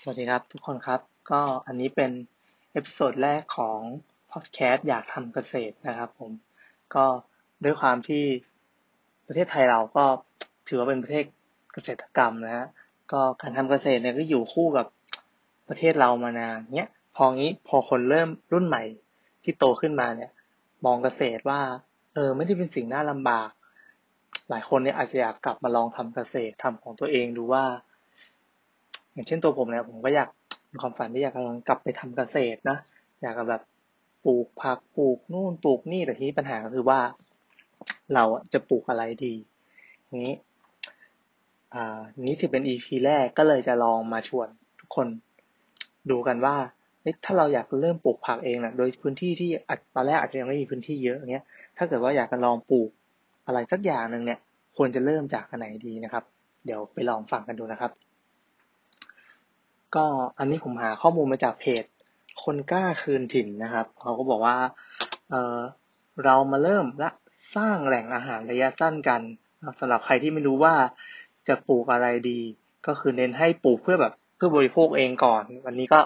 สวัสดีครับทุกคนครับ ก็อันนี้เป็น episode แรกของพอดแคสต์อยากทำเกษตรนะครับผมก็ด้วยความที่ประเทศไทยเราก็ถือว่าเป็นประเทศเกษตรกรรมนะฮะก็การทำเกษตรเนี่ยก็อยู่คู่กับประเทศเรามานานเนี้ยพองี้พอคนเริ่มรุ่นใหม่ที่โตขึ้นมาเนี่ย มองเกษตรว่าเออไม่ได้เป็นสิ่งน่าลำบาก หลายคนเนี่ยอาจจะอยากกลับมาลองทำเกษตรทำของตัวเองดูว่า อย่างเช่นตัวผมเนี่ยผมก็อยากความฝันที่อยากกำลองกลับไปทำเกษตรนะอยากแบบปลูกผักปลูกนู่นปลูกนี่แต่ทีนี้ปัญหาก็คือว่า เราจะปลูกอะไรดีนี้อ่านี้ถือเป็น EP แรกก็เลยจะลองมาชวนทุกคนดูกันว่าถ้าเราอยากเริ่มปลูกผักเองนะโดยพื้นที่ที่ตอนแรกอาจจะยังไม่มีพื้นที่เยอะอย่างเงี้ย ถ้าเกิดว่าอยากจะลองปลูกอะไรสักอย่างหนึ่งเนี่ย ควรจะเริ่มจากอันไหนดีนะครับ เดี๋ยวไปลองฟังกันดูนะครับ ก็อันนี้ผมหาข้อมูลมาจากเพจ คนกล้าคืนถิ่นนะครับ เขาก็บอกว่าเออเรามาเริ่มละสร้างแหล่งอาหารระยะสั้นกันสำหรับใครที่ไม่รู้ว่าจะปลูกอะไรดี ก็คือเน้นให้ปลูกเพื่อแบบเพื่อบริโภคเองก่อน วันนี้ก็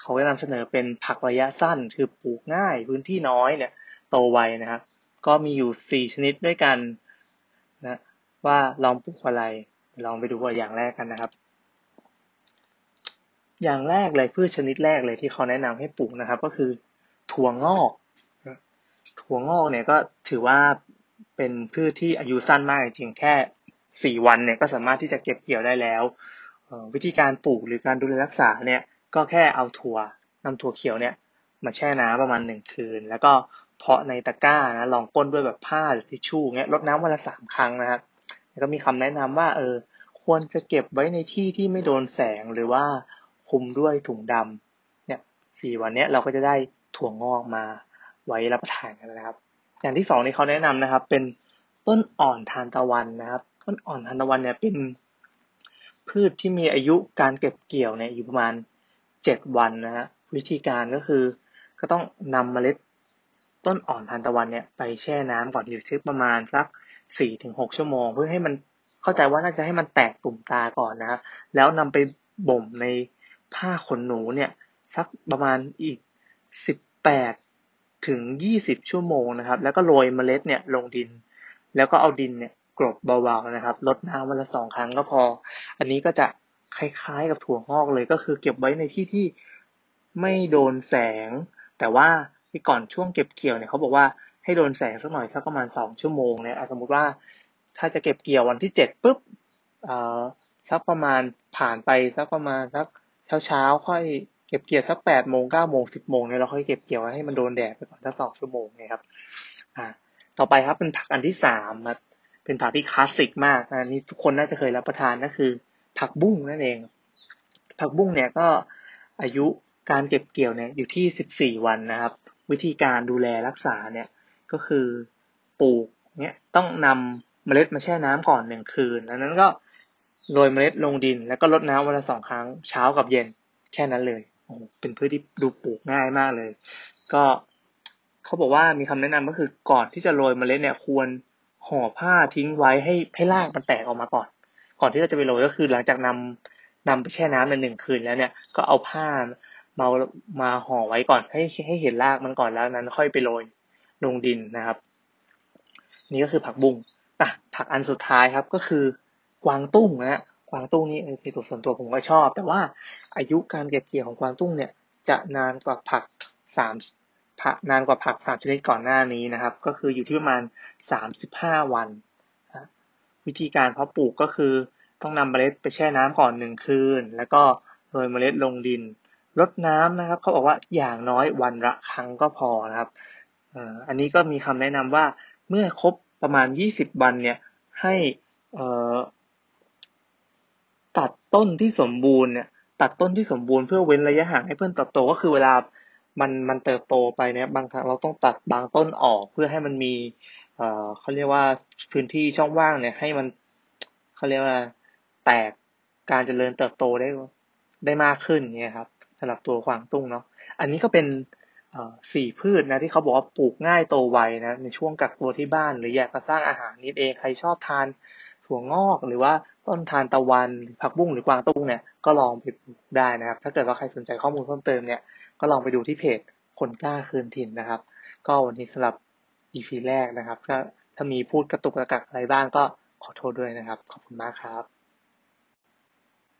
เขาจะนำเสนอเป็นผักระยะสั้น คือปลูกง่ายพื้นที่น้อยเนี่ยโตไวนะครับ ก็มีอยู่สี่ชนิดด้วยกันนะว่าลองปลูกอะไร ลองไปดูตัวอย่างแรกกันนะครับ อย่างแรกเลยพืชชนิดแรกเลยที่เขาแนะนำให้ปลูกนะครับ ก็คือถั่วงอก ถั่วงอกเนี่ยก็ถือว่าเป็นพืชที่อายุสั้นมากจริงแค่สี่วันเนี่ยก็สามารถที่จะเก็บเกี่ยวได้แล้ววิธีการปลูกหรือการดูแลรักษาเนี่ยก็แค่เอาถั่วนำถั่วเขียวเนี่ยมาแช่น้ำประมาณหนึ่งคืน แล้วก็เพาะในตะกร้านะลองก้นด้วยแบบผ้าหรือทิชชู่เงี้ยรดน้ำวันละสามครั้งนะครับแล้วก็มีคำแนะนำว่าเออควรจะเก็บไว้ในที่ที่ไม่โดนแสงหรือว่า คุมด้วยถุงดำเนี่ยสี่วันนี้เราก็จะได้ถั่วงอกมาไว้รับประทานกันนะครับ อย่างที่สองนี่เขาแนะนำนะครับ เป็นต้นอ่อนทานตะวันนะครับ ต้นอ่อนทานตะวันเนี่ยเป็นพืชที่มีอายุการเก็บเกี่ยวเนี่ยอยู่ประมาณเจ็ดวันนะฮะวิธีการก็คือ ก็ต้องนำเมล็ดต้นอ่อนทานตะวันเนี่ยไปแช่น้ำก่อนอยู่ทึกประมาณสักสี่ถึงหกชั่วโมง เพื่อให้มันเข้าใจว่าน่าจะให้มันแตกตุ่มตาก่อนนะแล้วนำไปบ่มใน ผ้าขนหนูเนี่ย สักประมาณอีกสิบแปดถึงยี่สิบชั่วโมงนะครับ แล้วก็โรยเมล็ดเนี่ยลงดิน แล้วก็เอาดินเนี่ยกรบเบาๆนะครับลดน้ำวันละสองครั้งก็พอ อันนี้ก็จะคล้ายๆกับถั่วงอกเลยก็คือเก็บไว้ในที่ที่ไม่โดนแสง แต่ว่าที่ก่อนช่วงเก็บเกี่ยวเนี่ยเขาบอกว่าให้โดนแสงสักหน่อยสักประมาณสองชั่วโมงเนี่ยสมมุติว่าถ้าจะเก็บเกี่ยววันที่เจ็ดปุ๊บสักประมาณผ่านไปสักประมาณสัก เช้าเช้าค่อยเก็บเกี่ยวสักแปดโมงเก้าโมงสิบโมงเนี่ยเราค่อยเก็บเกี่ยวให้มันโดนแดดไปก่อนสักสองชั่วโมงนะครับ อ่า ต่อไปครับเป็นผักอันที่สามครับเป็นผักที่คลาสสิกมากอันนี้ทุกคนน่าจะเคยรับประทานก็คือ ผักบุ้งนั่นเอง ผักบุ้งเนี่ยก็อายุการเก็บเกี่ยวเนี่ยอยู่ที่สิบสี่วันนะครับ วิธีการดูแลรักษาเนี่ยก็คือปลูกเนี่ยต้องนำเมล็ดมาแช่น้ำก่อนหนึ่งคืน แล้วนั้นก็ โรยเมล็ดลงดิน แล้วก็รดน้ำวันละสองครั้งเช้ากับเย็น แค่นั้นเลยโอ้เป็นพืชที่ดูปลูกง่ายมากเลย ก็เขาบอกว่ามีคำแนะนำก็คือก่อนที่จะโรยเมล็ดเนี่ยควรห่อผ้าทิ้งไว้ให้ให้รากมันแตกออกมาก่อน ก่อนที่เราจะไปโรยก็คือหลังจากนำนำไปแช่น้ำในหนึ่งคืนแล้วเนี่ยก็เอาผ้ามามาห่อไว้ก่อนให้ให้เห็นรากมันก่อนแล้วนั้น ค่อยไปโรยลงดินนะครับ นี่ก็คือผักบุ้งอะผักอันสุดท้ายครับก็คือ กวางตุ้งนะกวางตุ้งนี่ในตัวส่วนตัวผมก็ชอบ แต่ว่าอายุการเก็บเกี่ยวของกวางตุ้งเนี่ยจะนานกว่าผักสามผักนานกว่าผักสามชนิดก่อนหน้านี้นะครับ ก็คืออยู่ที่ประมาณสามสิบห้าวันวิธีการเพาะปลูกก็คือต้องนำเมล็ดไปแช่น้ำก่อนหนึ่งคืน แล้วก็โรยเมล็ดลงดินรดน้ำนะครับเขาบอกว่าอย่างน้อยวันละครั้งก็พอนะครับอันนี้ก็มีคำแนะนำว่าเมื่อครบประมาณยี่สิบวันเนี่ยให้ ตัดต้นที่สมบูรณ์เนี่ย ตัดต้นที่สมบูรณ์เพื่อเว้นระยะห่างให้เพื่อนเติบโตก็คือเวลามันมันเติบโตไปเนี่ยบางครั้งเราต้องตัดบางต้นออกเพื่อให้มันมีเอ่อเขาเรียกว่าพื้นที่ช่องว่างเนี่ยให้มันเขาเรียกว่าแตกการเจริญเติบโตได้ได้มากขึ้นเนี่ยครับสำหรับตัวควางตุ้งเนาะอันนี้ก็เป็นสี่พืชนะที่เขาบอกว่าปลูกง่ายโตไวนะในช่วงกักตัวที่บ้าน หรืออยากจะสร้างอาหารนิดเองใครชอบทาน ถั่วงอกหรือว่าต้นทานตะวันผักบุ้งหรือกวางตุ้งเนี่ยก็ลองไปปลูกได้นะครับ ถ้าเกิดว่าใครสนใจข้อมูลเพิ่มเติมเนี่ยก็ลองไปดูที่เพจคนกล้าคืนถิ่นนะครับ ก็วันนี้สำหรับ EP แรกนะครับถ้าถ้ามีพูดกระตุกกระกักอะไรบ้างก็ขอโทษด้วยนะครับ ขอบคุณมากครับ